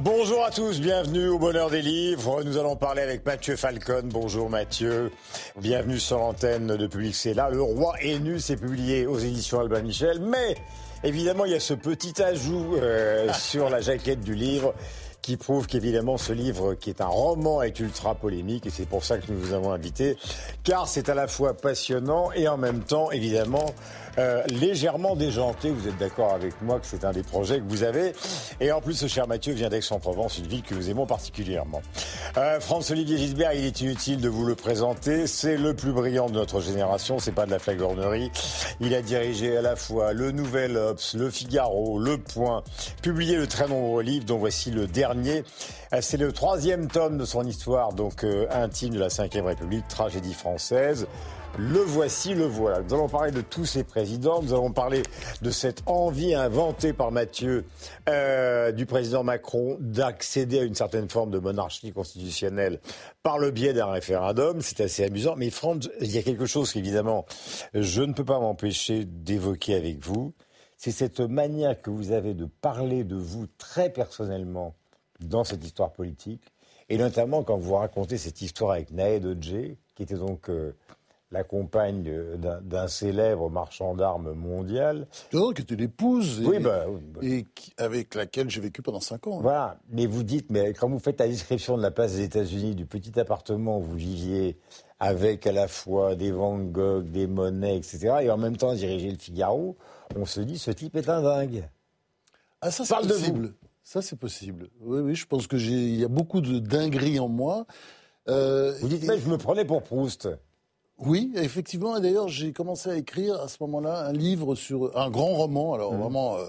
Bonjour à tous, bienvenue au Bonheur des Livres. Nous allons parler avec Mathieu Falcon. Bonjour Mathieu, bienvenue sur l'antenne de Public C'est là. Le Roi est nu, c'est publié aux éditions Albin Michel. Mais évidemment, il y a ce petit ajout euh, sur la jaquette du livre qui prouve qu'évidemment ce livre, qui est un roman, est ultra polémique. Et c'est pour ça que nous vous avons invité, car c'est à la fois passionnant et en même temps, évidemment, euh, légèrement déjanté. Vous êtes d'accord avec moi que c'est un des projets que vous avez. Et en plus, ce cher Mathieu vient d'Aix-en-Provence, une ville que nous aimons particulièrement. Euh, Franz-Olivier Gisbert, il est inutile de vous le présenter. C'est le plus brillant de notre génération. C'est pas de la flagornerie. Il a dirigé à la fois le Nouvel Obs, le Figaro, le Point, publié de très nombreux livres, dont voici le dernier. Euh, c'est le troisième tome de son histoire, donc euh, intime de la Ve République, tragédie française. Le voici, le voilà. Nous allons parler de tous ces présidents. Nous allons parler de cette envie inventée par Mathieu euh, du président Macron d'accéder à une certaine forme de monarchie constitutionnelle par le biais d'un référendum. C'est assez amusant. Mais Franck, il y a quelque chose qu'évidemment, je ne peux pas m'empêcher d'évoquer avec vous. C'est cette manière que vous avez de parler de vous très personnellement dans cette histoire politique. Et notamment quand vous racontez cette histoire avec Naed Odje, qui était donc euh, la compagne d'un célèbre marchand d'armes mondial. Non, qui était l'épouse et, bah, et avec laquelle j'ai vécu pendant cinq ans. Hein. Voilà, mais vous dites, mais quand vous faites la description de la place des États-Unis, du petit appartement où vous viviez, avec à la fois des Van Gogh, des Monet, etc., et en même temps diriger le Figaro, on se dit, ce type est un dingue. Ah, ça, c'est possible. Ça, c'est possible. Oui, oui, je pense qu'il y a beaucoup de dingueries en moi. Euh, vous dites, mais je me prenais pour Proust. Oui, effectivement. Et d'ailleurs, j'ai commencé à écrire à ce moment-là un livre sur un grand roman. Alors mmh. vraiment, euh,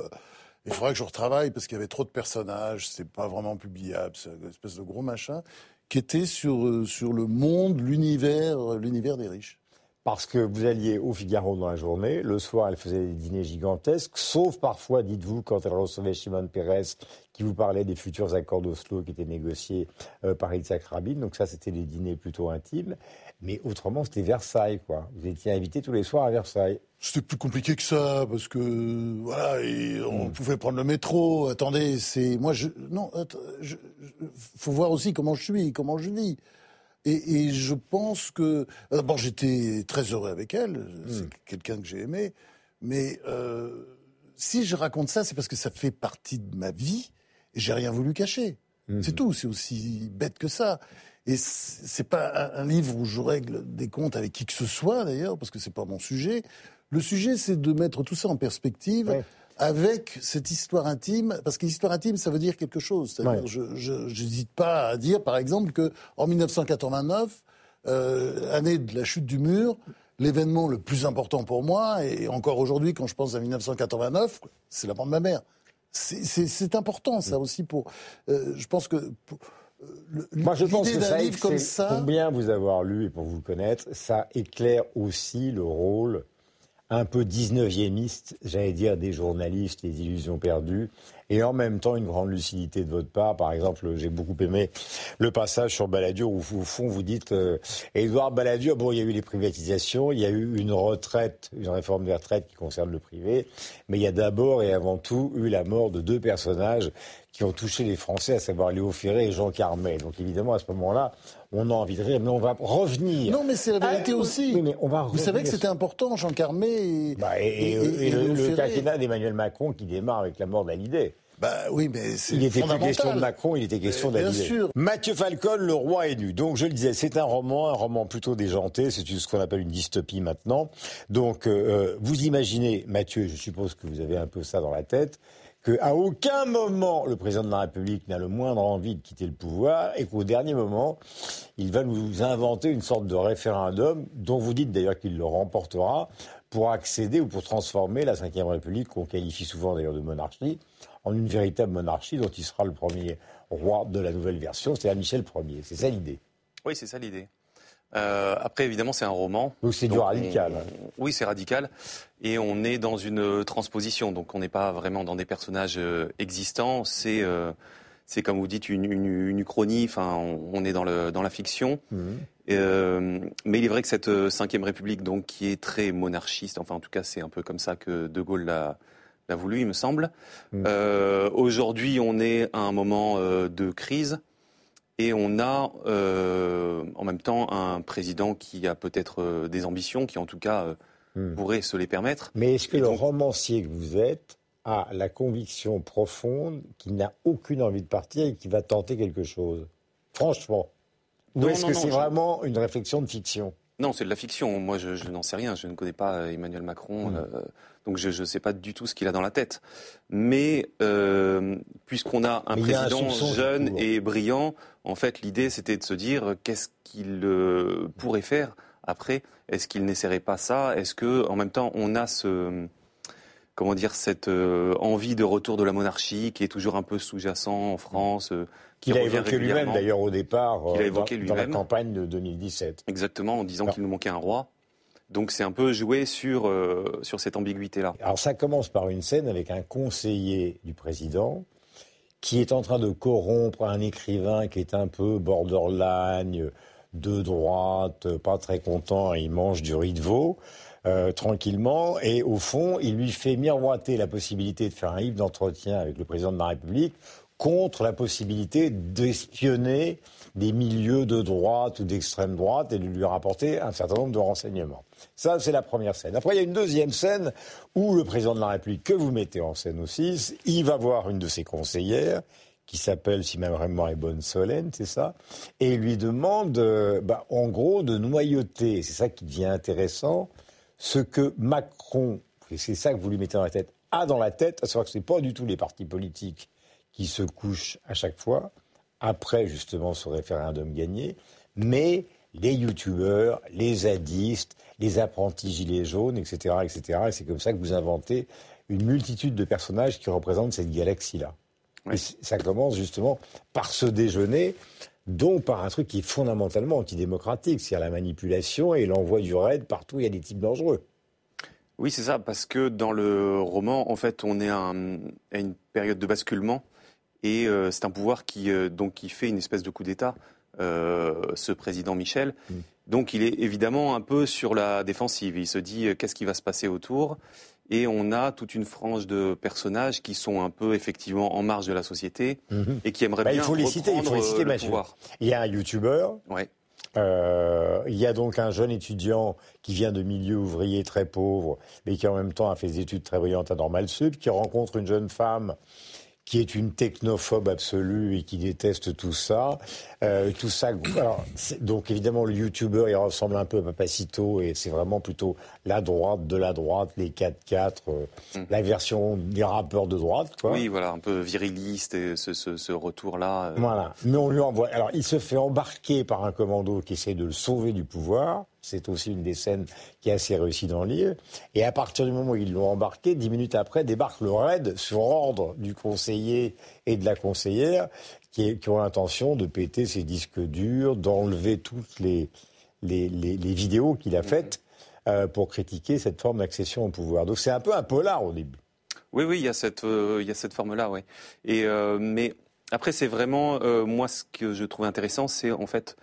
il faudrait que je retravaille parce qu'il y avait trop de personnages. C'est pas vraiment publiable. C'est une espèce de gros machin qui était sur euh, sur le monde, l'univers, l'univers des riches parce que vous alliez au Figaro dans la journée. Le soir, elle faisait des dîners gigantesques, sauf parfois, dites-vous, quand elle recevait Shimon Peres, qui vous parlait des futurs accords d'Oslo qui étaient négociés euh, par Yitzhak Rabin. Donc ça, c'était des dîners plutôt intimes. Mais autrement, c'était Versailles, quoi. Vous étiez invité tous les soirs à Versailles. C'était plus compliqué que ça, parce que, voilà, on hmm. pouvait prendre le métro. Attendez, c'est... Moi, je... Non, il faut voir aussi comment je suis, comment je vis. Et, je pense que. D'abord, j'étais très heureux avec elle. C'est hmm. quelqu'un que j'ai aimé. Mais euh, si je raconte ça, c'est parce que ça fait partie de ma vie et j'ai rien voulu cacher. Hmm. C'est tout. C'est aussi bête que ça. Et c'est pas un, livre où je règle des comptes avec qui que ce soit d'ailleurs, parce que c'est pas mon sujet. Le sujet, c'est de mettre tout ça en perspective avec cette histoire intime, parce que l'histoire intime, ça veut dire quelque chose. C'est-à-dire, je n'hésite pas à dire, par exemple, que en 1989, euh, année de la chute du mur, l'événement le plus important pour moi, et encore aujourd'hui, quand je pense à 1989, c'est la mort de ma mère. C'est important, ça aussi, pour. Euh, je pense que. Euh, Moi, je pense que ça, comme ça, pour bien vous avoir lu et pour vous connaître, ça éclaire aussi le rôle un peu 19e j'allais dire, des journalistes, des illusions perdues, et en même temps une grande lucidité de votre part. Par exemple, j'ai beaucoup aimé le passage sur Balladur où, au fond, vous dites, euh, Édouard Balladur, bon, il y a eu les privatisations, il y a eu une retraite, une réforme des retraites qui concerne le privé, mais il y a d'abord et avant tout eu la mort de deux personnages qui ont touché les Français, à savoir Léo Ferré et Jean Carmet. Donc évidemment, à ce moment-là, on a envie de rire, mais on va revenir. Non, mais c'est la vérité ah, aussi. mais on va Vous savez que c'était important, Jean Carmet et, bah, et, le, quinquennat d'Emmanuel Macron qui démarre avec la mort d'Hallyday. Bah oui, mais c'est Il était plus question de Macron, il était question d'Hallyday. Bien sûr. Mathieu Falcon, Le Roi est nu. Donc je le disais, c'est un roman, un roman plutôt déjanté. C'est ce qu'on appelle une dystopie maintenant. Donc euh, euh, vous imaginez, Mathieu, je suppose que vous avez un peu ça dans la tête qu'à aucun moment le président de la République n'a le moindre envie de quitter le pouvoir et qu'au dernier moment, il va nous inventer une sorte de référendum dont vous dites d'ailleurs qu'il le remportera pour accéder ou pour transformer la Ve République, qu'on qualifie souvent d'ailleurs de monarchie, en une véritable monarchie dont il sera le premier roi de la nouvelle version, c'est-à-dire Michel Ier. C'est ça l'idée? Oui, c'est ça l'idée. Après, évidemment, c'est un roman. Donc c'est du radical. oui, c'est radical. Et on est dans une transposition. Donc on n'est pas vraiment dans des personnages existants. C'est c'est comme vous dites une, une, uchronie. Enfin, on, est dans, le, dans la fiction. Mhm. Euh, mais il est vrai que cette euh, cinquième République, donc, qui est très monarchiste, enfin, en tout cas, c'est un peu comme ça que De Gaulle l'a, voulu, il me semble. Euh, aujourd'hui, on est à un moment de crise. Et on a en même temps un président qui a peut-être des ambitions, qui en tout cas mhm. pourrait se les permettre. Mais est-ce que le romancier que vous êtes a la conviction profonde qu'il n'a aucune envie de partir et qu'il va tenter quelque chose? Franchement. Ou est-ce que c'est vraiment une réflexion de fiction? Non, c'est de la fiction. Moi, je, n'en sais rien. Je ne connais pas Emmanuel Macron, hmm. euh, donc je ne sais pas du tout ce qu'il a dans la tête. Mais euh, puisqu'on a un président jeune et brillant, en fait, l'idée c'était de se dire qu'est-ce qu'il euh, pourrait faire après? Est-ce qu'il n'essaierait pas ça? Est-ce que, en même temps, on a ce comment dire, cette euh, envie de retour de la monarchie qui est toujours un peu sous-jacent en France. Euh, qui il a évoqué lui-même d'ailleurs au départ il a euh, évoqué dans, dans, la campagne de 2017. Exactement, en disant qu'il nous manquait un roi. Donc c'est un peu joué sur, sur cette ambiguïté-là. Alors ça commence par une scène avec un conseiller du président qui est en train de corrompre un écrivain qui est un peu borderline, de droite, pas très content, il mange du riz de veau. Euh, tranquillement. Et au fond, il lui fait miroiter la possibilité de faire un livre d'entretien avec le président de la République contre la possibilité d'espionner des milieux de droite ou d'extrême droite et de lui rapporter un certain nombre de renseignements. Ça, c'est la première scène. Après, il y a une deuxième scène où le président de la République, que vous mettez en scène aussi, il va voir une de ses conseillères qui s'appelle, si ma mémoire est bonne, Solène, c'est ça, et il lui demande, euh, bah, en gros, de noyauter, c'est ça qui devient intéressant, ce que Macron, et c'est ça que vous lui mettez dans la tête, a dans la tête, à savoir que ce n'est pas du tout les partis politiques qui se couchent à chaque fois, après justement ce référendum gagné, mais les youtubeurs, les zadistes, les apprentis gilets jaunes, etc. etc. Et c'est comme ça que vous inventez une multitude de personnages qui représentent cette galaxie-là. Et ça commence justement par ce déjeuner dont par un truc qui est fondamentalement antidémocratique, c'est-à-dire la manipulation et l'envoi du raid partout où il y a des types dangereux. Oui, c'est ça, parce que dans le roman, en fait, on est à, une période de basculement et euh, c'est un pouvoir qui, euh, donc, qui fait une espèce de coup d'État, euh, ce président Michel. Mm. Donc il est évidemment un peu sur la défensive. Il se dit qu'est-ce qui va se passer autour? Et on a toute une frange de personnages qui sont un peu effectivement en marge de la société mhm. et qui aimeraient bah, bien il faut les citer, il faut les citer, le pouvoir. Il y a un youtubeur. Ouais. Euh, il y a donc un jeune étudiant qui vient de milieu ouvrier très pauvre, mais qui en même temps a fait des études très brillantes à Normal Sup, qui rencontre une jeune femme qui est une technophobe absolue et qui déteste tout ça. Euh, tout ça. Alors, donc évidemment, le YouTuber, il ressemble un peu à Papacito et c'est vraiment plutôt la droite de la droite, les 4-4, euh, mm. la version des rappeurs de droite. Quoi. Oui, voilà, un peu viriliste et ce, ce, ce retour-là. Euh. Voilà. Mais on lui envoie. Alors, il se fait embarquer par un commando qui essaie de le sauver du pouvoir. C'est aussi une des scènes qui est assez réussie dans le livre. Et à partir du moment où ils l'ont embarqué, dix minutes après, débarque le raid sur ordre du conseiller et de la conseillère qui, ont l'intention de péter ses disques durs, d'enlever toutes les, les, vidéos qu'il a faites euh, pour critiquer cette forme d'accession au pouvoir. Donc c'est un peu un polar au début. Oui, oui, il y a cette, euh, il y a cette forme-là, oui. Et, euh, mais après, c'est vraiment, moi, ce que je trouve intéressant, c'est en fait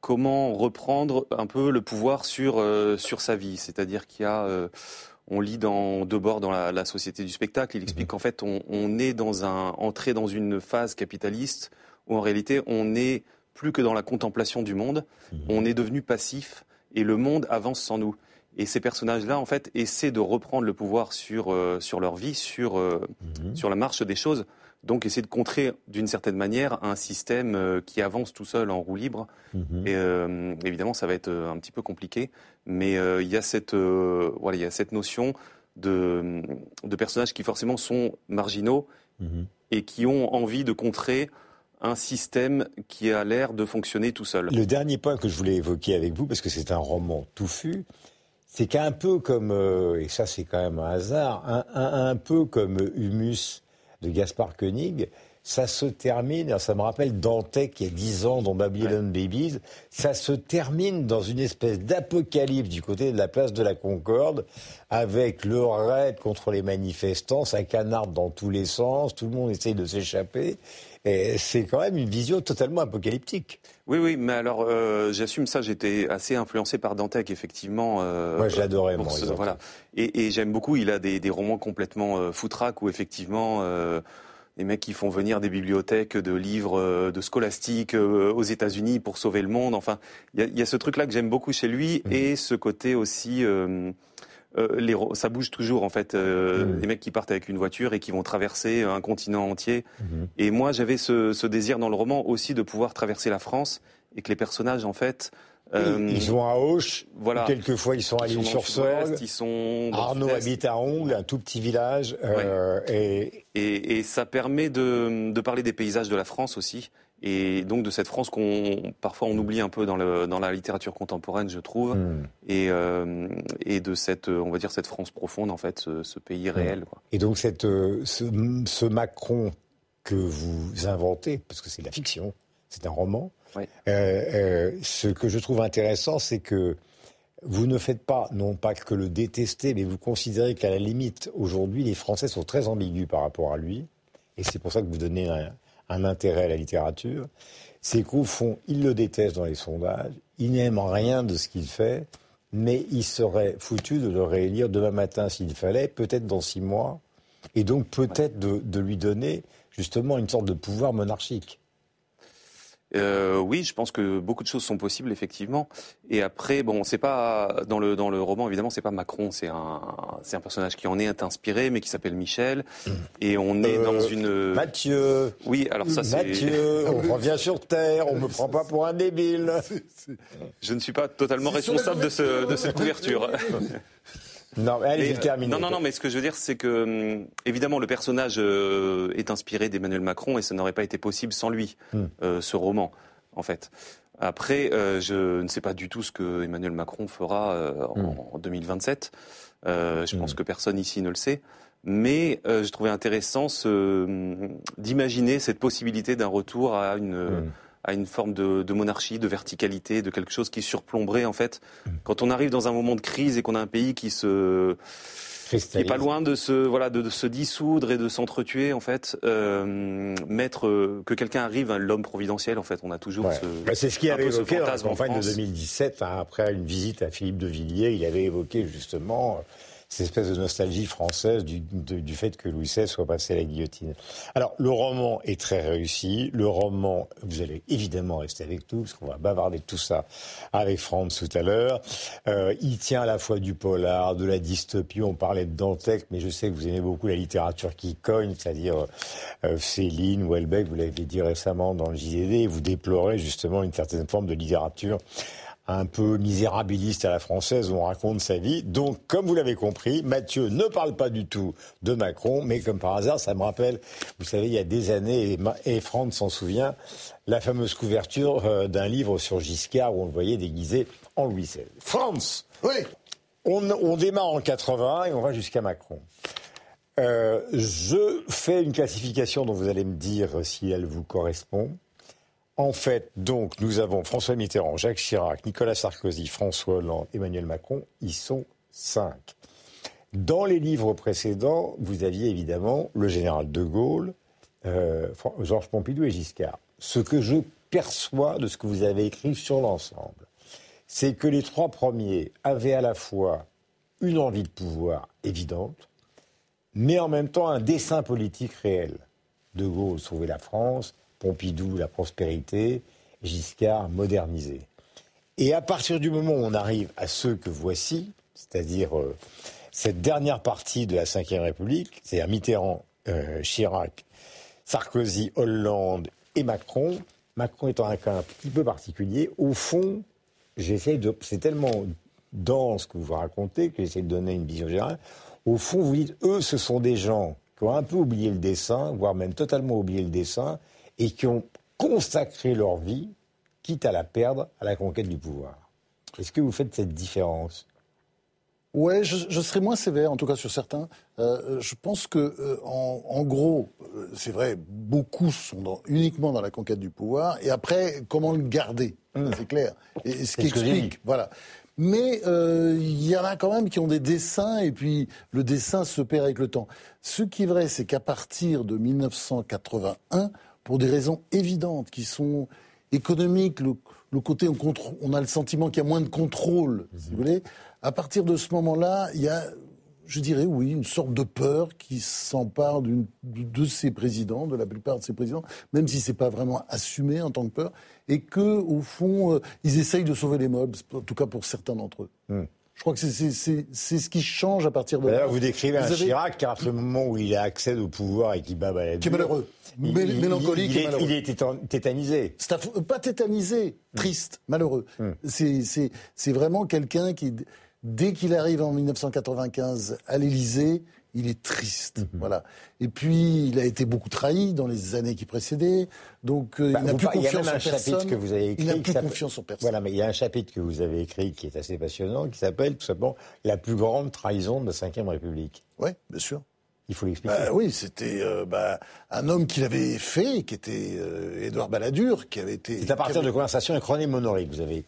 comment reprendre un peu le pouvoir sur, euh, sur sa vie. C'est-à-dire qu'il y a, euh, on lit dans Debord dans la, société du spectacle, il explique mhm. qu'en fait on, est dans un, entré dans une phase capitaliste où en réalité on n'est plus que dans la contemplation du monde, mhm. on est devenu passif et le monde avance sans nous. Et ces personnages-là, en fait, essaient de reprendre le pouvoir sur, euh, sur leur vie, sur, mhm. sur la marche des choses. Donc essayer de contrer d'une certaine manière un système euh, qui avance tout seul en roue libre. Mhm. Et euh, évidemment, ça va être euh, un petit peu compliqué, mais il y a cette voilà, il y a cette notion de, de personnages qui forcément sont marginaux mhm. et qui ont envie de contrer un système qui a l'air de fonctionner tout seul. Le dernier point que je voulais évoquer avec vous, parce que c'est un roman touffu, c'est qu'un peu comme, et ça c'est quand même un hasard, un, un peu comme Humus de Gaspard Koenig, ça se termine, ça me rappelle Dantec il y a 10 ans dans Babylon Babies, ça se termine dans une espèce d'apocalypse du côté de la place de la Concorde, avec le raid contre les manifestants, ça canarde dans tous les sens, tout le monde essaye de s'échapper. C'est quand même une vision totalement apocalyptique. Oui, oui, mais alors euh, j'assume ça. J'étais assez influencé par Dantec, effectivement. Euh, moi, j'adorais moi. voilà. Et, et j'aime beaucoup. Il a des, des romans complètement euh, foutraques où effectivement euh, les mecs qui font venir des bibliothèques de livres euh, de scolastique euh, aux États-Unis pour sauver le monde. Enfin, il y, a ce truc-là que j'aime beaucoup chez lui mmh. et ce côté aussi. Euh, les, ça bouge toujours en fait. Mmh. Les mecs qui partent avec une voiture et qui vont traverser un continent entier. Mmh. Et moi, j'avais ce, ce, désir dans le roman aussi de pouvoir traverser la France et que les personnages en fait euh, ils sont à Auch, voilà. quelquefois ils sont à l'île sur Sorgue. Ils sont Arnaud habite à Ongle, un tout petit village. Euh, et... Et, et... ça permet de, de, parler des paysages de la France aussi. Et donc de cette France qu'on parfois on oublie un peu dans, le, dans la littérature contemporaine, je trouve, hmm. et, euh, et de cette on va dire cette France profonde en fait, ce, ce pays hmm. réel. Quoi. Et donc cette, euh, ce, ce Macron que vous inventez, parce que c'est de la fiction, c'est un roman, euh, euh, ce que je trouve intéressant, c'est que vous ne faites pas, non pas que le détester, mais vous considérez qu'à la limite, aujourd'hui, les Français sont très ambigus par rapport à lui, et c'est pour ça que vous donnez un, intérêt à la littérature, c'est qu'au fond, il le déteste dans les sondages, il n'aime rien de ce qu'il fait, mais il serait foutu de le réélire demain matin s'il fallait, peut-être dans six mois, et donc peut-être de lui donner justement une sorte de pouvoir monarchique. Euh, oui, je pense que beaucoup de choses sont possibles effectivement. Et après, bon, c'est pas dans le dans le roman évidemment, c'est pas Macron, c'est un c'est un personnage qui en est inspiré, mais qui s'appelle Michel. Mmh. Et on est dans euh, une Mathieu. Oui, alors ça c'est Mathieu. on revient sur terre, on me prend pas pour un débile. Je ne suis pas totalement responsable de ce de cette couverture. Non, allez, Non, non, non, mais ce que je veux dire, c'est que, hum, évidemment, le personnage euh, est inspiré d'Emmanuel Macron et ça n'aurait pas été possible sans lui, hmm. euh, ce roman, en fait. Après, euh, je ne sais pas du tout ce que Emmanuel Macron fera en, 2027. Hmm. je pense hmm. que personne ici ne le sait. Mais je trouvais intéressant hum, d'imaginer cette possibilité d'un retour à une à une forme de, monarchie, de verticalité, de quelque chose qui surplomberait en fait. Mm. Quand on arrive dans un moment de crise et qu'on a un pays qui se qui est pas loin de se voilà de, se dissoudre et de s'entretuer en fait euh, mettre euh, que quelqu'un arrive l'homme providentiel en fait on a toujours ce bah, c'est ce qui avait évoqué en campagne de 2017 hein, après une visite à Philippe de Villiers il avait évoqué justement cette espèce de nostalgie française du, du, fait que Louis XVI soit passé à la guillotine. Alors, le roman est très réussi. Le roman, vous allez évidemment rester avec nous, parce qu'on va bavarder de tout ça avec Franz tout à l'heure. Euh, il tient à la fois du polar, de la dystopie. On parlait de Dantec, mais je sais que vous aimez beaucoup la littérature qui cogne, c'est-à-dire euh, Céline, Welbeck, vous l'avez dit récemment dans le JDD, vous déplorez justement une certaine forme de littérature un peu misérabiliste à la française où on raconte sa vie. Donc, comme vous l'avez compris, Mathieu ne parle pas du tout de Macron, mais comme par hasard, ça me rappelle, vous savez, il y a des années, et Franck s'en souvient, la fameuse couverture euh, d'un livre sur Giscard où on le voyait déguisé en Louis XVI. France Oui on, on, démarre en 80 et on va jusqu'à Macron. Euh, je fais une classification dont vous allez me dire si elle vous correspond. En fait, donc, nous avons François Mitterrand, Jacques Chirac, Nicolas Sarkozy, François Hollande, Emmanuel Macron. Ils sont cinq. Dans les livres précédents, vous aviez évidemment le général de Gaulle, euh, Georges Pompidou et Giscard. Ce que je perçois de ce que vous avez écrit sur l'ensemble, c'est que les trois premiers avaient à la fois une envie de pouvoir évidente, mais en même temps un dessin politique réel. De Gaulle sauver la France, Pompidou, la prospérité, Giscard, modernisé. Et à partir du moment où on arrive à ceux que voici, c'est-à-dire euh, cette dernière partie de la Ve République, c'est-à-dire Mitterrand, euh, Chirac, Sarkozy, Hollande et Macron, Macron étant un cas un petit peu particulier, au fond, j'essaie de. C'est tellement dense que vous racontez que j'essaie de donner une vision générale. Au fond, vous dites, eux, ce sont des gens qui ont un peu oublié le dessin, voire même totalement oublié le dessin, et qui ont consacré leur vie, quitte à la perdre, à la conquête du pouvoir. Est-ce que vous faites cette différence? Ouais, je, je, serais moins sévère, en tout cas sur certains. Euh, je pense que, euh, en, en, gros, euh, c'est vrai, beaucoup sont dans, uniquement dans la conquête du pouvoir. Et après, comment le garder? Mmh. C'est clair. Et, ce qui explique, voilà. Mais il y en a quand même qui ont des dessins, et puis le dessin se perd avec le temps. Ce qui est vrai, c'est qu'à partir de 1981, pour des raisons évidentes qui sont économiques, le, le côté on, on, a le sentiment qu'il y a moins de contrôle, si vous voulez. À partir de ce moment-là, il y a, je dirais, oui, une sorte de peur qui s'empare de ces présidents, de la plupart de ces présidents, même si c'est pas vraiment assumé en tant que peur, et que, au fond, euh, ils essayent de sauver les mobs, en tout cas pour certains d'entre eux. Hmm. Je crois que c'est ce qui change à partir de là. Vous décrivez un Chirac qui, à partir du moment où il accède au pouvoir et qui bat la Qui est malheureux. mélancolique il, est, malheureux. il est tétanisé. Pas tétanisé, triste, malheureux. Hmm. C'est vraiment quelqu'un qui Dès qu'il arrive en 1995 à l'Élysée, il est triste. Mhm. Voilà. Et puis, il a été beaucoup trahi dans les années qui précédaient. Donc, euh, il n'a plus confiance en personne. Que vous avez écrit il n'a plus confiance en personne. Voilà, mais il y a un chapitre que vous avez écrit qui est assez passionnant, qui s'appelle tout simplement La plus grande trahison de la Ve République. Oui, bien sûr. Il faut l'expliquer. Bah, oui, c'était euh, bah, un homme qui l'avait fait, qui était euh, Édouard Balladur, qui avait été. C'est à partir de conversations avec René Monory que vous avez.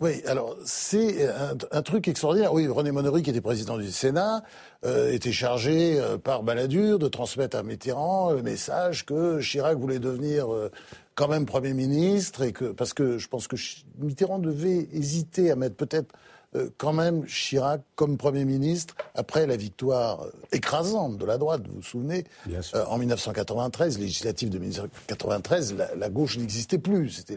Oui, alors c'est un, truc extraordinaire. Oui, René Monory, qui était président du Sénat, euh, était chargé par Balladur de transmettre à Mitterrand le message que Chirac voulait devenir quand même Premier ministre et que parce que je pense que Mitterrand devait hésiter à mettre peut-être quand même Chirac comme Premier ministre, après la victoire euh, écrasante de la droite, vous vous souvenez, euh, en 1993, législative de 1993, la, la gauche n'existait plus. C'était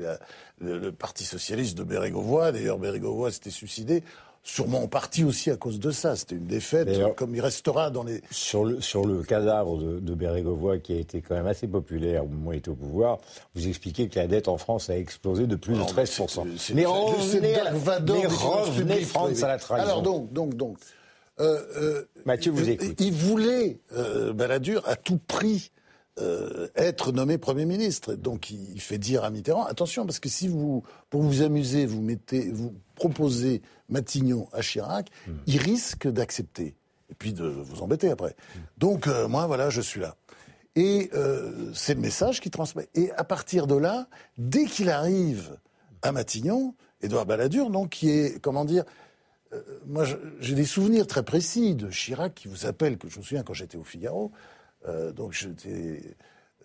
le, le, Parti socialiste de Bérégovoy. D'ailleurs, Bérégovoy s'était suicidé sûrement en partie aussi à cause de ça. C'était une défaite, comme il restera dans les... Sur le, sur le cadavre de, de Bérégovoy, qui a été quand même assez populaire au moment où il était au pouvoir, vous expliquez que la dette en France a explosé de plus de 13%. Mais, mais revenez, à, mais France à la trahison. Alors donc, donc, donc... Euh, euh, Mathieu vous écoute. Il voulait, euh, Balladur, à tout prix, euh, être nommé Premier ministre. Donc il fait dire à Mitterrand, attention, parce que si vous, pour vous amuser, vous mettez, vous proposez Matignon à Chirac, hmm. il risque d'accepter. Et puis de vous embêter après. Hmm. Donc euh, moi, voilà, je suis là. Et euh, c'est le message qu'il transmet. Et à partir de là, dès qu'il arrive à Matignon, Édouard Balladur, donc qui est, comment dire, moi j'ai des souvenirs très précis de Chirac qui vous appelle, que je me souviens quand j'étais au Figaro, euh, donc j'étais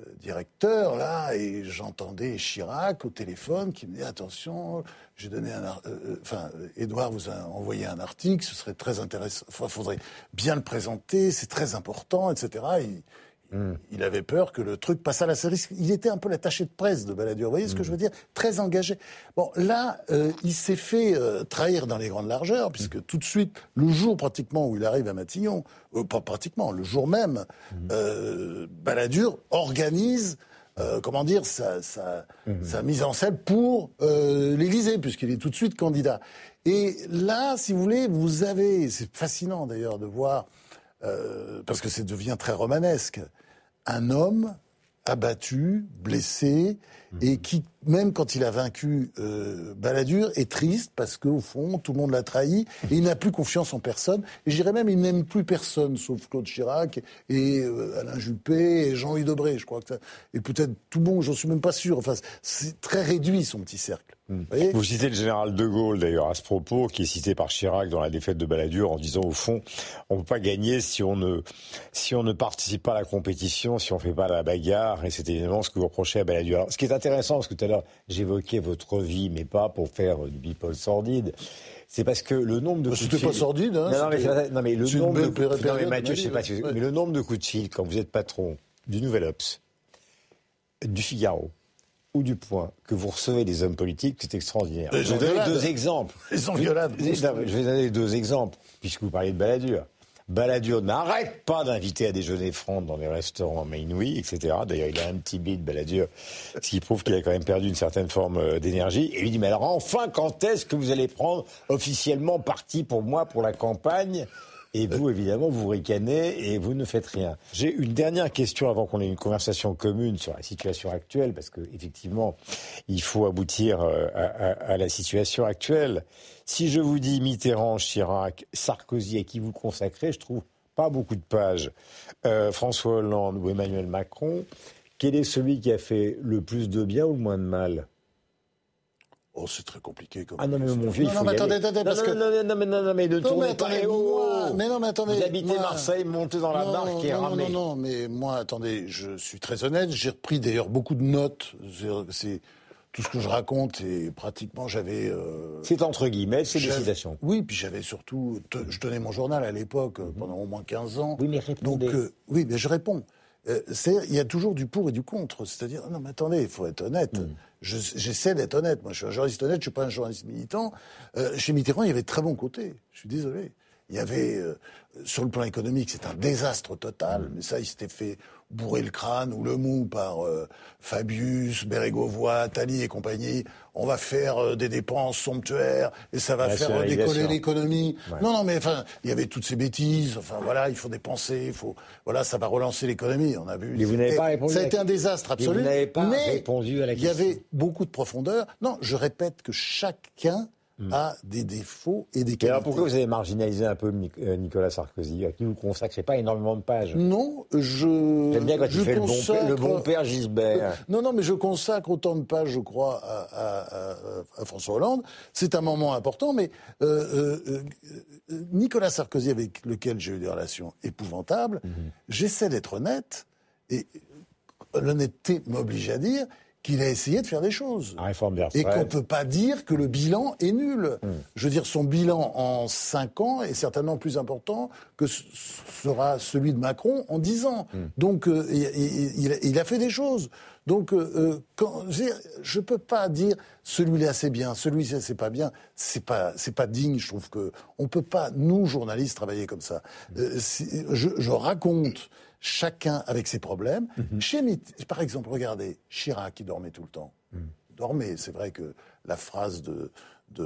euh, directeur là et j'entendais Chirac au téléphone qui me dit attention j'ai donné un euh, enfin Édouard vous a envoyé un article ce serait très intéressant il faudrait bien le présenter c'est très important etc il avait peur que le truc passe à la série. Il était un peu l'attaché de presse de Balladur. Vous voyez ce que je veux dire? Très engagé. Bon, là, euh, il s'est fait euh, trahir dans les grandes largeurs, puisque tout de suite, le jour pratiquement où il arrive à Matignon, euh, pas pratiquement, le jour même, Balladur organise comment dire, sa, sa, sa, mise en scène pour euh, l'Élysée, puisqu'il est tout de suite candidat. Et là, si vous voulez, vous avez, c'est fascinant d'ailleurs de voir, euh, parce que ça devient très romanesque, un homme abattu, blessé, et qui, même quand il a vaincu euh, Balladur, est triste parce qu'au fond, tout le monde l'a trahi, et il n'a plus confiance en personne. Et je dirais même, il n'aime plus personne, sauf Claude Chirac, et euh, Alain Juppé, et Jean-Louis Debré, je crois que ça... Et peut-être tout monde, j'en suis même pas sûr. Enfin, c'est très réduit, son petit cercle. Hmm. Vous, citez le général de Gaulle, d'ailleurs, à ce propos, qui est cité par Chirac dans la défaite de Balladur, en disant, au fond, on ne peut pas gagner si on ne, si on ne participe pas à la compétition, si on ne fait pas la bagarre, et c'est évidemment ce que vous reprochez à Balladur. ce qui est intéressant, parce que tout à l'heure, j'évoquais votre vie, mais pas pour faire du people sordide. C'est parce que le nombre de coups de fil... pas sordide, hein Non, mais, non, mais le nombre de... Non, mais Mathieu, je sais pas si... Mais le nombre de coups de fil, quand vous êtes patron du Nouvel Ops, du Figaro, ou du Point, que vous recevez des hommes politiques, c'est extraordinaire. je vais donner deux exemples. Les engueulades. Je vais donner deux exemples, puisque vous parlez de baladure. Balladur n'arrête pas d'inviter à déjeuner franc dans les restaurants Mainouï, etc. D'ailleurs, il a un petit bide, Balladur, ce qui prouve qu'il a quand même perdu une certaine forme euh, d'énergie. Et lui dit, mais alors enfin, quand est-ce que vous allez prendre officiellement parti pour moi, pour la campagne? Et vous, évidemment, vous ricanez et vous ne faites rien. J'ai une dernière question avant qu'on ait une conversation commune sur la situation actuelle, parce qu'effectivement, il faut aboutir euh, à, la situation actuelle. Si je vous dis Mitterrand, Chirac, Sarkozy, à qui vous consacrez, je trouve pas beaucoup de pages. Euh, François Hollande ou Emmanuel Macron, quel est celui qui a fait le plus de bien ou le moins de mal? Oh, c'est très compliqué. Comme ah non, mais mon vieux, il faut non, mais attendez, attendez, parce non, que... non, non, non, mais non, non, mais ne tournez pas. Attendez, moi, mais non, mais attendez. Vous habitez Marseille, montez dans la barque et non, ramez. Non, non, non, mais moi, attendez, je suis très honnête. J'ai repris d'ailleurs beaucoup de notes. C'est tout ce que je raconte et pratiquement j'avais. Euh, c'est entre guillemets, c'est des citations. Oui, puis j'avais surtout, je tenais mon journal à l'époque euh, pendant au moins 15 ans. Oui, mais répondez. Donc, euh, oui, mais je réponds. Euh, il y a toujours du pour et du contre. C'est-à-dire, non, mais attendez, il faut être honnête. Mm. J'essaie d'être honnête. Moi, je suis un journaliste honnête, je suis pas un journaliste militant. Euh, chez Mitterrand, il y avait de très bons côtés. Je suis désolé. Il y avait, euh, sur le plan économique, c'est un désastre total, mais ça, il s'était fait bourrer le crâne ou le mou par euh, Fabius, Bérégovoy, Attali et compagnie. On va faire euh, des dépenses somptuaires et ça va faire décoller l'économie. Non, non, mais enfin, il y avait toutes ces bêtises. Enfin, voilà, il faut dépenser, il faut, voilà, ça va relancer l'économie. On a vu. Mais vous n'avez pas répondu. Ça a été un désastre absolu. vous n'avez pas répondu à la question. Il y avait beaucoup de profondeur. Non, je répète que chacun. A des défauts et des qualités. alors pourquoi vous avez marginalisé un peu euh, Nicolas Sarkozy, à qui vous consacrez pas énormément de pages? Non, je. J'aime bien quand il fait le, bon, père Gisbert. Non, non, mais je consacre autant de pages, je crois, à, François Hollande. C'est un moment important, mais euh, euh, Nicolas Sarkozy, avec lequel j'ai eu des relations épouvantables, mm-hmm. j'essaie d'être honnête, et l'honnêteté m'oblige à dire qu'il a essayé de faire des choses. et qu'on ne peut pas dire que le bilan est nul. Hmm. Je veux dire, son bilan en 5 ans est certainement plus important que sera celui de Macron en 10 ans. Hmm. Donc, euh, il, a fait des choses. Donc, euh, euh, quand, je ne peux pas dire celui-là c'est bien, celui-là c'est pas bien. C'est pas, c'est pas digne. Je trouve que on peut pas, nous journalistes, travailler comme ça. Je, je raconte chacun avec ses problèmes. Mhm. Chez par exemple, regardez, Chirac qui dormait tout le temps. Mhm. Dormait, c'est vrai que la phrase de, de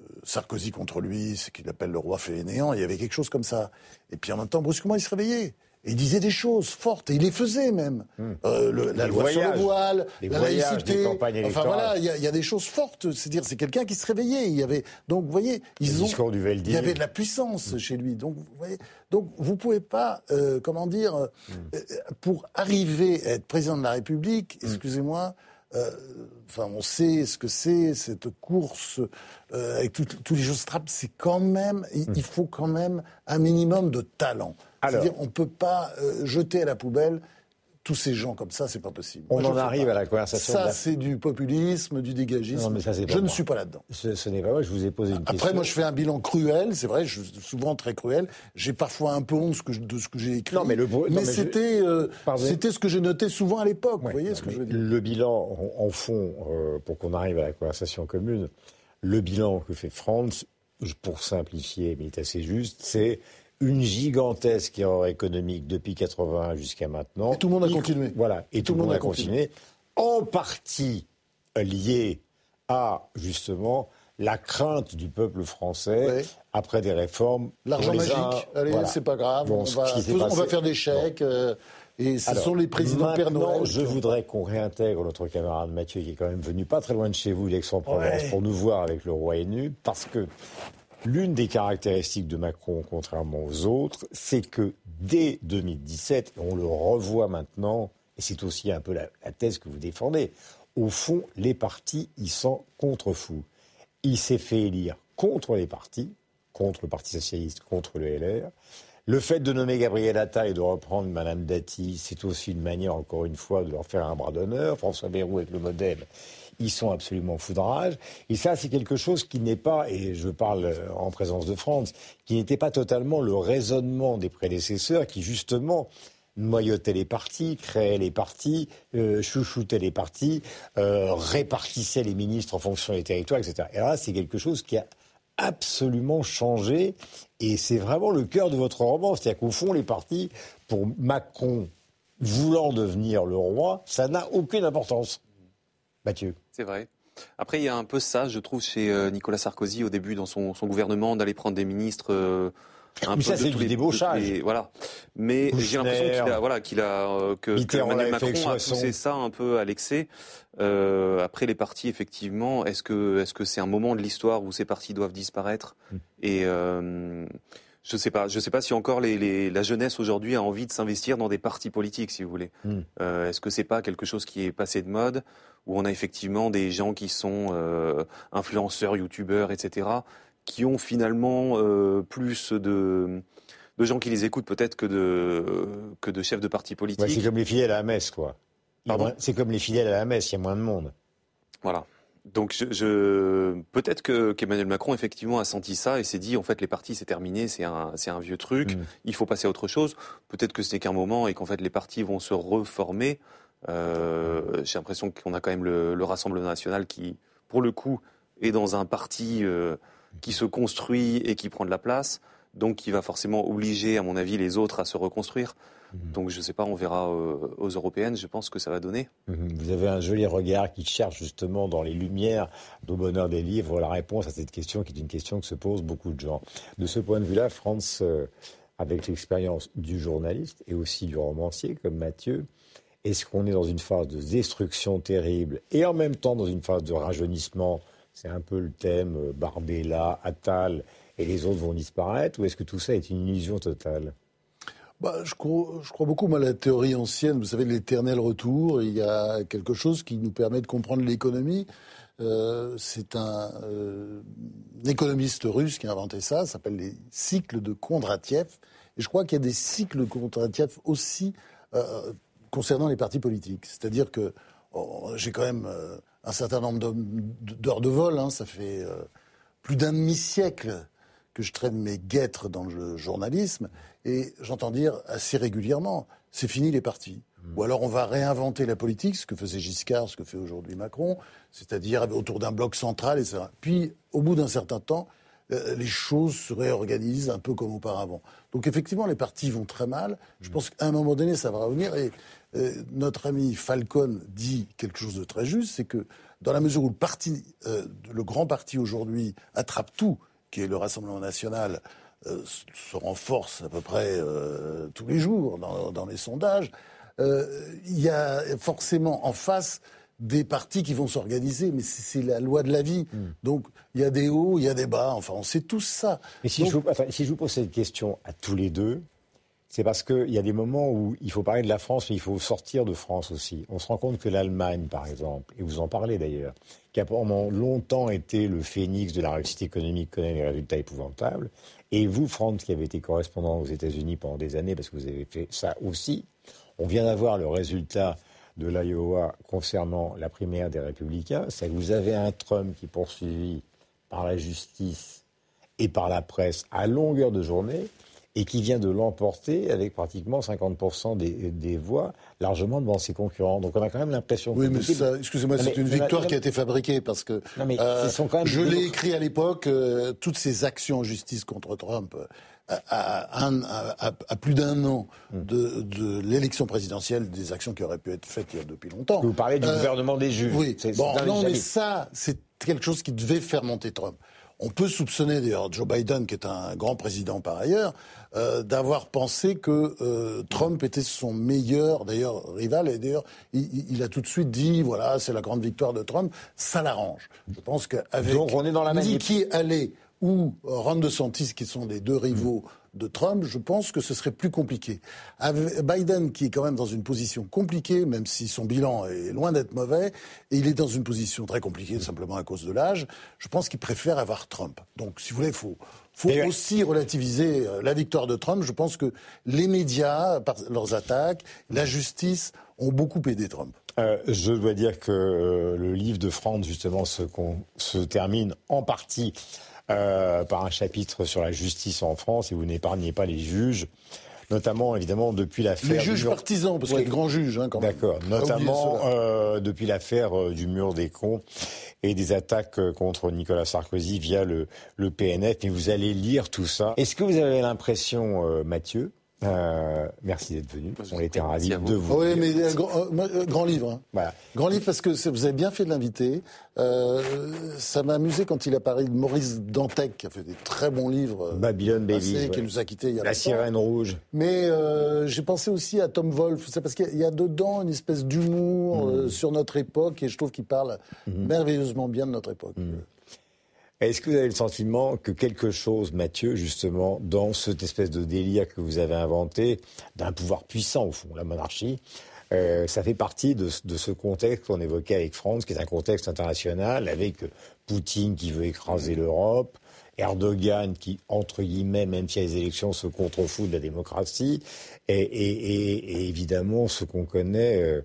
euh, Sarkozy contre lui, ce qu'il appelle le roi fainéant, il y avait quelque chose comme ça. Et puis en même temps, brusquement, il se réveillait il disait des choses fortes, et il les faisait même. Hmm. Euh, la loi sur le voile, la laïcité. Enfin voilà, il y, a des choses fortes. C'est-à-dire, c'est quelqu'un qui se réveillait. Il y avait, donc vous voyez, ils ont, il y avait de la puissance hmm. chez lui. Donc vous voyez, donc vous pouvez pas, euh, comment dire, hmm. euh, pour arriver à être président de la République, excusez-moi. enfin, on sait ce que c'est cette course avec tous les choses trappes. C'est quand même, il faut quand même un minimum de talent. C'est-à-dire, on ne peut pas euh, jeter à la poubelle tous ces gens comme ça, c'est pas possible. On en arrive à la conversation. Ça, c'est du populisme, du dégagisme. Non, mais ça, je ne suis pas là-dedans. Ce, n'est pas moi, je vous ai posé une question. Après, moi, je fais un bilan cruel, c'est vrai, je suis souvent très cruel. J'ai parfois un peu honte de ce que j'ai écrit. Non, mais, le, mais, c'était euh, c'était ce que j'ai noté souvent à l'époque. vous voyez ce que je veux dire Le bilan, en, fond, euh, pour qu'on arrive à la conversation commune, le bilan que fait France, pour simplifier, mais il est assez juste, c'est une gigantesque erreur économique depuis 81 jusqu'à maintenant. Et tout le monde a continué. Voilà, et tout, le monde, a continué. En partie lié à, justement, la crainte du peuple français après des réformes. L'argent magique, allez, c'est pas grave, on, va, faire des chèques. Euh, et ce sont les présidents Père Noël. Je voudrais qu'on réintègre notre camarade Mathieu, qui est quand même venu pas très loin de chez vous, d'Aix-en-Provence, pour nous voir avec le roi nu, parce que L'une des caractéristiques de Macron, contrairement aux autres, c'est que dès 2017, et on le revoit maintenant, et c'est aussi un peu la, thèse que vous défendez, au fond, les partis, ils sont contre-fous. Il s'est fait élire contre les partis, contre le Parti socialiste, contre le LR. Le fait de nommer Gabriel Attal et de reprendre Madame Dati, c'est aussi une manière, encore une fois, de leur faire un bras d'honneur. François Bayrou avec le modèle, ils sont absolument foudrage. Et ça, c'est quelque chose qui n'est pas, et je parle euh, en présence de France, qui n'était pas totalement le raisonnement des prédécesseurs qui, justement, noyautaient les partis, créaient les partis, euh, chouchoutaient les partis, euh, répartissaient les ministres en fonction des territoires, etc. Et là, c'est quelque chose qui a absolument changé. Et c'est vraiment le cœur de votre roman. C'est-à-dire qu'au fond, les partis, pour Macron, voulant devenir le roi, ça n'a aucune importance. Mathieu. C'est vrai. Après, il y a un peu ça, je trouve, chez euh, Nicolas Sarkozy au début dans son, gouvernement, d'aller prendre des ministres euh, un Mais ça, c'est du débauchage. voilà. Mais j'ai l'impression qu'il a, voilà, qu'il a, euh, que, que Emmanuel Macron a poussé ça un peu à l'excès. Euh, après les partis, effectivement, est-ce que, est-ce que c'est un moment de l'histoire où ces partis doivent disparaître mm. Et je sais pas, je sais pas si encore les, les, la jeunesse aujourd'hui a envie de s'investir dans des partis politiques, si vous voulez. Mm. Euh, est-ce que c'est pas quelque chose qui est passé de mode? Où on a effectivement des gens qui sont euh, influenceurs, youtubeurs, etc qui ont finalement euh, plus de, de gens qui les écoutent peut-être que de, que de chefs de partis politiques. c'est comme les fidèles à la messe, quoi. C'est comme les fidèles à la messe, il y a moins de monde. Voilà. Donc je, peut-être que qu'Emmanuel Macron effectivement a senti ça et s'est dit en fait les partis c'est terminé, c'est un c'est un vieux truc, mm. il faut passer à autre chose. Peut-être que ce n'est qu'un moment et qu'en fait les partis vont se reformer. Euh, j'ai l'impression qu'on a quand même le, le, Rassemblement national qui pour le coup est dans un parti euh, qui se construit et qui prend de la place, donc qui va forcément obliger, à mon avis, les autres à se reconstruire. Mhm. Donc je ne sais pas, on verra euh, aux européennes, je pense que ça va donner. Mhm. Vous avez un joli regard qui cherche justement dans les lumières d'au bonheur des livres la réponse à cette question qui est une question que se posent beaucoup de gens. De ce point de vue-là, France, euh, avec l'expérience du journaliste et aussi du romancier comme Mathieu, est-ce qu'on est dans une phase de destruction terrible et en même temps dans une phase de rajeunissement? C'est un peu le thème euh, Barbella, Attal et les autres vont disparaître Ou est-ce que tout ça est une illusion totale? Bah, je, crois, beaucoup à la théorie ancienne, vous savez, l'éternel retour. Il y a quelque chose qui nous permet de comprendre l'économie. Euh, c'est un, euh, économiste russe qui a inventé ça, ça s'appelle les cycles de Kondratiev. Et je crois qu'il y a des cycles de Kondratiev aussi concernant les partis politiques. C'est-à-dire que oh, j'ai quand même un certain nombre d'heures de vol. Hein. Ça fait euh, plus d'un demi-siècle que je traîne mes guêtres dans le journalisme. Et j'entends dire assez régulièrement, c'est fini les partis. Ou alors on va réinventer la politique, ce que faisait Giscard, ce que fait aujourd'hui Macron, c'est-à-dire autour d'un bloc central, etc. Puis, au bout d'un certain temps, euh, les choses se réorganisent un peu comme auparavant. Donc effectivement, les partis vont très mal. Je pense qu'à un moment donné, ça va revenir. Et euh, notre ami Falcon dit quelque chose de très juste, c'est que dans la mesure où le euh, grand parti aujourd'hui attrape tout, qui est le Rassemblement national, euh, se renforce à peu près tous les jours dans, les sondages, il y a forcément en face des partis qui vont s'organiser, mais c'est la loi de la vie. Hmm. Donc il y a des hauts, il y a des bas, enfin on sait tous ça. Mais si, je, si je vous pose cette question à tous les deux, c'est parce qu'il y a des moments où il faut parler de la France, mais il faut sortir de France aussi. On se rend compte que l'Allemagne, par exemple, et vous en parlez d'ailleurs, qui a pendant longtemps été le phénix de la réussite économique, connaît des résultats épouvantables. Et vous, France, qui avez été correspondant aux États-Unis pendant des années, parce que vous avez fait ça aussi, on vient d'avoir le résultat de l'Iowa concernant la primaire des Républicains. C'est que vous avez un Trump qui est poursuivi par la justice et par la presse à longueur de journée et qui vient de l'emporter avec pratiquement 50% des, voix, largement devant ses concurrents. Donc on a quand même l'impression... Oui, mais excusez-moi, c'est une victoire qui a été fabriquée parce que euh, je l'ai écrit à l'époque, euh, toutes ces actions en justice contre Trump, euh, à, plus d'un an hmm. de, l'élection présidentielle, des actions qui auraient pu être faites il y a depuis longtemps. Vous parlez du gouvernement des juges. Oui, bon, non, mais ça, c'est quelque chose qui devait faire monter Trump. On peut soupçonner d'ailleurs Joe Biden, qui est un grand président par ailleurs, euh, d'avoir pensé que euh, Trump était son meilleur, d'ailleurs, rival. Et d'ailleurs, il, a tout de suite dit, voilà, c'est la grande victoire de Trump. Ça l'arrange. Je pense qu'avec Donc on est dans la Haley ou Ron DeSantis, qui sont les deux rivaux de Trump, je pense que ce serait plus compliqué. Biden, qui est quand même dans une position compliquée, même si son bilan est loin d'être mauvais, et il est dans une position très compliquée simplement à cause de l'âge, je pense qu'il préfère avoir Trump. Donc, si vous voulez, il faut, faut aussi relativiser euh, la victoire de Trump. Je pense que les médias, par leurs attaques, la justice, ont beaucoup aidé Trump. Euh, je dois dire que euh, le livre de France, justement, se, se termine en partie euh, par un chapitre sur la justice en France et vous n'épargnez pas les juges notamment évidemment depuis l'affaire. Les juges partisans, parce qu'il y a de grands juges hein, quand même. D'accord, notamment euh, depuis l'affaire euh, du mur des cons et des attaques contre Nicolas Sarkozy via le, le PNF. Et vous allez lire tout ça. Est-ce que vous avez l'impression, Mathieu, Euh, merci d'être venu. On était ravis de vous. Oui, mais euh, euh, grand, livre. Hein. Voilà. Grand livre parce que vous avez bien fait de l'inviter. ça m'a amusé quand il a parlé de Maurice Dantec, qui a fait des très bons livres. Babylone Baby. Qui nous a quittés il y a La sirène rouge. Mais j'ai pensé aussi à Tom Wolfe, parce qu'il y a dedans une espèce d'humour mm. sur notre époque et je trouve qu'il parle mm. merveilleusement bien de notre époque. Mm. Est-ce que vous avez le sentiment que quelque chose, Mathieu, justement, dans cette espèce de délire que vous avez inventé, d'un pouvoir puissant, au fond, la monarchie, euh, ça fait partie de, ce contexte qu'on évoquait avec France, qui est un contexte international, avec Poutine qui veut écraser l'Europe, Erdogan qui, entre guillemets, même a des élections, se contrefout de la démocratie, et, évidemment ce qu'on connaît... Euh,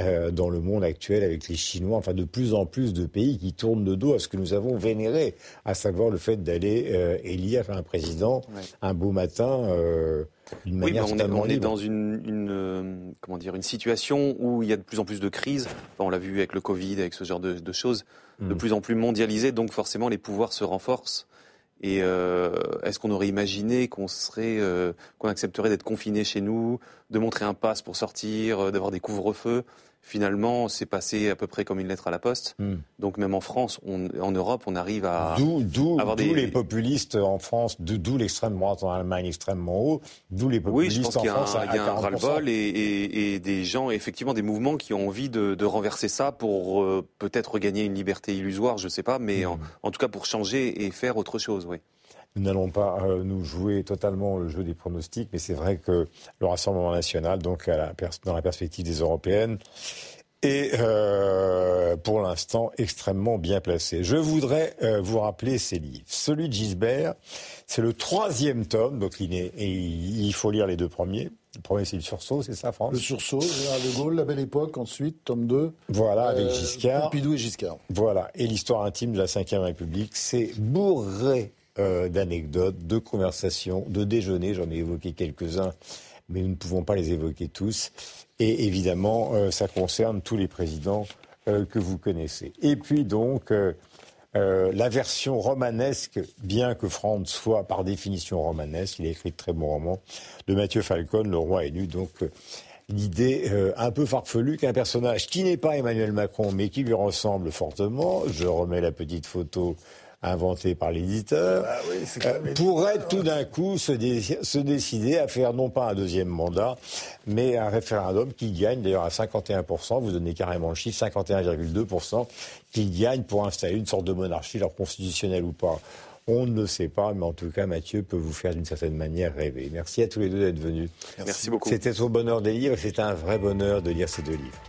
euh, dans le monde actuel avec les Chinois, enfin de plus en plus de pays qui tournent le dos à ce que nous avons vénéré, à savoir le fait d'aller euh, élire un président un beau matin. Euh, oui, on, est, on est, dans une, une, comment dire, une situation où il y a de plus en plus de crises. on l'a vu avec le Covid, avec ce genre de, de choses, de mm. plus en plus mondialisées, donc forcément les pouvoirs se renforcent. Et est-ce qu'on aurait imaginé qu'on serait, qu'on accepterait d'être confiné chez nous, de montrer un pass pour sortir, d'avoir des couvre-feux? Finalement, c'est passé à peu près comme une lettre à la poste. Hmm. Donc même en France, en Europe, on arrive à d'où, avoir des... les populistes en France, d'où l'extrême droite en Allemagne extrêmement haut, d'où les populistes oui, je pense en France Il y a un, ras-le-bol et, des gens, effectivement, des mouvements qui ont envie de, renverser ça pour euh, peut-être regagner une liberté illusoire, je ne sais pas, mais hmm. en, tout cas pour changer et faire autre chose, oui. Nous n'allons pas euh, nous jouer totalement le jeu des pronostics, mais c'est vrai que le Rassemblement national, donc dans la perspective des européennes, est euh, pour l'instant extrêmement bien placé. Je voudrais euh, vous rappeler ces livres. Celui de Gisbert, c'est le troisième tome, donc il, est, et il faut lire les deux premiers. Le premier, c'est le sursaut, c'est ça, France? Le sursaut, de Gaulle, la belle époque, ensuite, tome 2. Voilà, avec Giscard. Pompidou et Giscard. Voilà, et l'histoire intime de la Ve République, c'est bourré euh, d'anecdotes, de conversations, de déjeuners. J'en ai évoqué quelques-uns, mais nous ne pouvons pas les évoquer tous. Et évidemment, euh, ça concerne tous les présidents euh, que vous connaissez. Et puis donc, la version romanesque, bien que Franz soit par définition romanesque, il a écrit de très bons romans, de Mathieu Falcon, Le Roi élu. Donc, l'idée un peu farfelue qu'un personnage qui n'est pas Emmanuel Macron, mais qui lui ressemble fortement, je remets la petite photo inventé par l'éditeur, ah euh, pourrait tout d'un coup se, se, décider à faire non pas un deuxième mandat, mais un référendum qui gagne d'ailleurs à 51%, vous donnez carrément le chiffre, 51,2%, qui gagne pour installer une sorte de monarchie, alors constitutionnelle ou pas. On ne le sait pas, mais en tout cas, Mathieu peut vous faire d'une certaine manière rêver. Merci à tous les deux d'être venus. Merci beaucoup. C'était au bonheur des livres et c'était un vrai bonheur de lire ces deux livres.